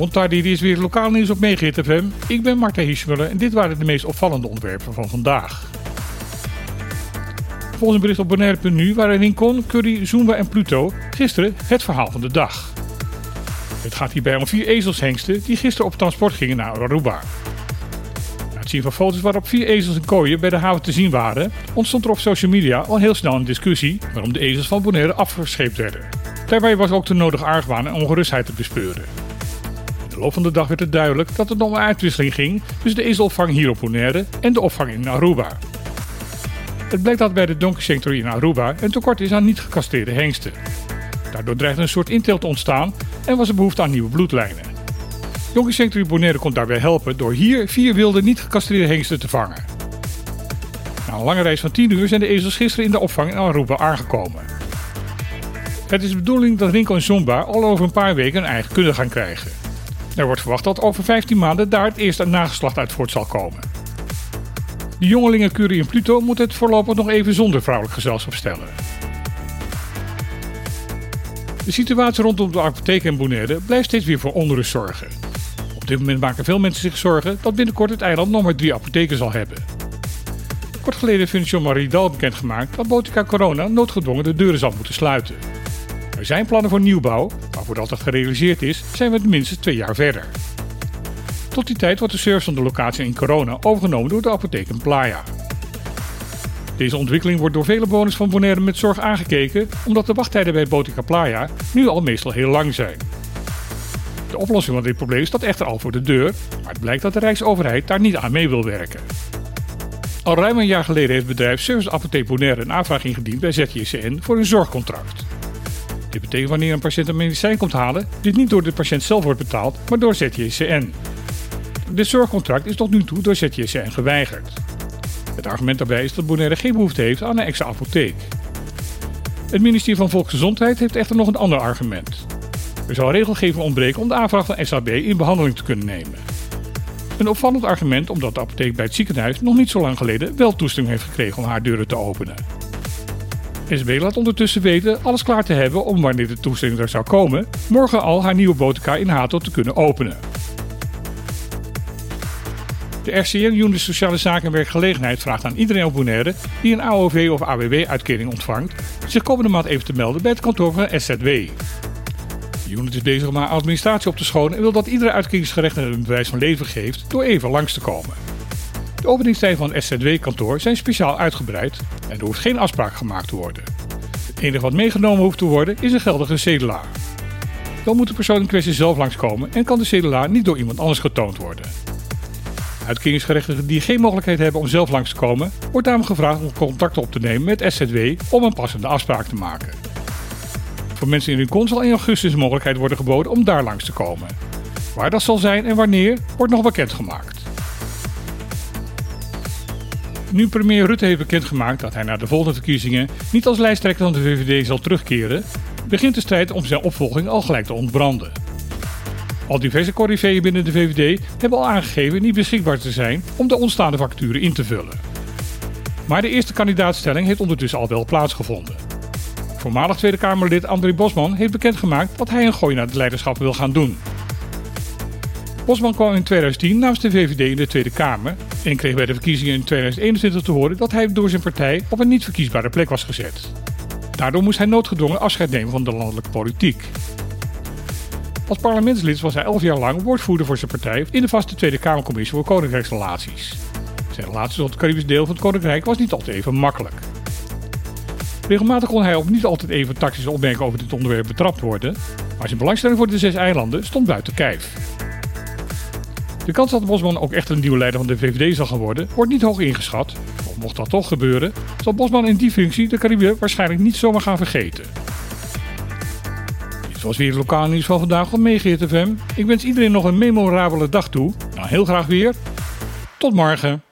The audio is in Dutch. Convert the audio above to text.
Montardi is weer lokaal nieuws op Megahit FM. Ik ben Marta Hirschmuller en dit waren de meest opvallende onderwerpen van vandaag. Volgens een bericht op Bonaire.nu waren Rincon, Curry, Zumba en Pluto gisteren het verhaal van de dag. Het gaat hierbij om vier ezelshengsten die gisteren op transport gingen naar Aruba. Na het zien van foto's waarop vier ezels en kooien bij de haven te zien waren, ontstond er op social media al heel snel een discussie waarom de ezels van Bonaire afgescheept werden. Daarbij was ook de nodige argwaan en ongerustheid te bespeuren. In de loop van de dag werd het duidelijk dat het om een uitwisseling ging tussen de ezelopvang hier op Bonaire en de opvang in Aruba. Het blijkt dat bij de Donkey Sanctuary in Aruba een tekort is aan niet gecastreerde hengsten. Daardoor dreigde een soort inteelt te ontstaan en was er behoefte aan nieuwe bloedlijnen. Donkey Sanctuary Bonaire kon daarbij helpen door hier vier wilde niet gecastreerde hengsten te vangen. Na een lange reis van 10 uur zijn de ezels gisteren in de opvang in Aruba aangekomen. Het is de bedoeling dat Rinko en Zomba al over een paar weken een eigen kudde gaan krijgen. Er wordt verwacht dat over 15 maanden daar het eerste nageslacht uit voort zal komen. De jongelingen Curie en Pluto moeten het voorlopig nog even zonder vrouwelijk gezelschap stellen. De situatie rondom de apotheek in Bonaire blijft steeds weer voor onrust zorgen. Op dit moment maken veel mensen zich zorgen dat binnenkort het eiland nog maar drie apotheken zal hebben. Kort geleden heeft Financial Maridal bekendgemaakt dat Botica Corona noodgedwongen de deuren zal moeten sluiten. Er zijn plannen voor nieuwbouw, maar voordat dat gerealiseerd is, zijn we minstens twee jaar verder. Tot die tijd wordt de service van de locatie in Corona overgenomen door de apotheek in Playa. Deze ontwikkeling wordt door vele bewoners van Bonaire met zorg aangekeken, omdat de wachttijden bij Botica Playa nu al meestal heel lang zijn. De oplossing van dit probleem staat echter al voor de deur, maar het blijkt dat de Rijksoverheid daar niet aan mee wil werken. Al ruim een jaar geleden heeft het bedrijf Service Apotheek Bonaire een aanvraag ingediend bij ZJCN voor een zorgcontract. Dit betekent wanneer een patiënt een medicijn komt halen, dit niet door de patiënt zelf wordt betaald, maar door ZJCN. Dit zorgcontract is tot nu toe door ZJCN geweigerd. Het argument daarbij is dat Bonaire geen behoefte heeft aan een extra apotheek. Het ministerie van Volksgezondheid heeft echter nog een ander argument. Er zal regelgeving ontbreken om de aanvraag van SAB in behandeling te kunnen nemen. Een opvallend argument omdat de apotheek bij het ziekenhuis nog niet zo lang geleden wel toestemming heeft gekregen om haar deuren te openen. SB laat ondertussen weten alles klaar te hebben om wanneer de toestemming er zou komen, morgen al haar nieuwe botica in Hato te kunnen openen. De RCN, Unit Sociale Zaken en Werkgelegenheid, vraagt aan iedereen op Bonaire die een AOV of AWW-uitkering ontvangt, zich komende maand even te melden bij het kantoor van SZW. De unit is bezig om haar administratie op te schonen en wil dat iedere uitkeringsgerechtigde een bewijs van leven geeft door even langs te komen. De openingstijden van het SZW-kantoor zijn speciaal uitgebreid en er hoeft geen afspraak gemaakt te worden. Het enige wat meegenomen hoeft te worden is een geldige cedulaar. Dan moet de persoon in kwestie zelf langskomen en kan de cedulaar niet door iemand anders getoond worden. Uitkeringsgerechtigden die geen mogelijkheid hebben om zelf langs te komen, wordt daarom gevraagd om contact op te nemen met SZW om een passende afspraak te maken. Voor mensen in Rincon zal in augustus mogelijkheid worden geboden om daar langs te komen. Waar dat zal zijn en wanneer, wordt nog bekendgemaakt. Nu premier Rutte heeft bekendgemaakt dat hij na de volgende verkiezingen niet als lijsttrekker van de VVD zal terugkeren, begint de strijd om zijn opvolging al gelijk te ontbranden. Al diverse corriveeën binnen de VVD hebben al aangegeven niet beschikbaar te zijn om de ontstaande vacature in te vullen. Maar de eerste kandidaatstelling heeft ondertussen al wel plaatsgevonden. Voormalig Tweede Kamerlid André Bosman heeft bekendgemaakt dat hij een gooi naar het leiderschap wil gaan doen. Bosman kwam in 2010 namens de VVD in de Tweede Kamer en kreeg bij de verkiezingen in 2021 te horen dat hij door zijn partij op een niet verkiesbare plek was gezet. Daardoor moest hij noodgedwongen afscheid nemen van de landelijke politiek. Als parlementslid was hij 11 jaar lang woordvoerder voor zijn partij in de vaste Tweede Kamercommissie voor Koninkrijksrelaties. Zijn relatie tot het Caribisch deel van het Koninkrijk was niet altijd even makkelijk. Regelmatig kon hij op niet altijd even tactische opmerkingen over dit onderwerp betrapt worden, maar zijn belangstelling voor de zes eilanden stond buiten kijf. De kans dat Bosman ook echt een nieuwe leider van de VVD zal gaan worden, wordt niet hoog ingeschat. Of mocht dat toch gebeuren, zal Bosman in die functie de Cariben waarschijnlijk niet zomaar gaan vergeten. Dit was weer het lokale nieuws van vandaag op Meegeert FM. Ik wens iedereen nog een memorabele dag toe. Nou, heel graag weer. Tot morgen.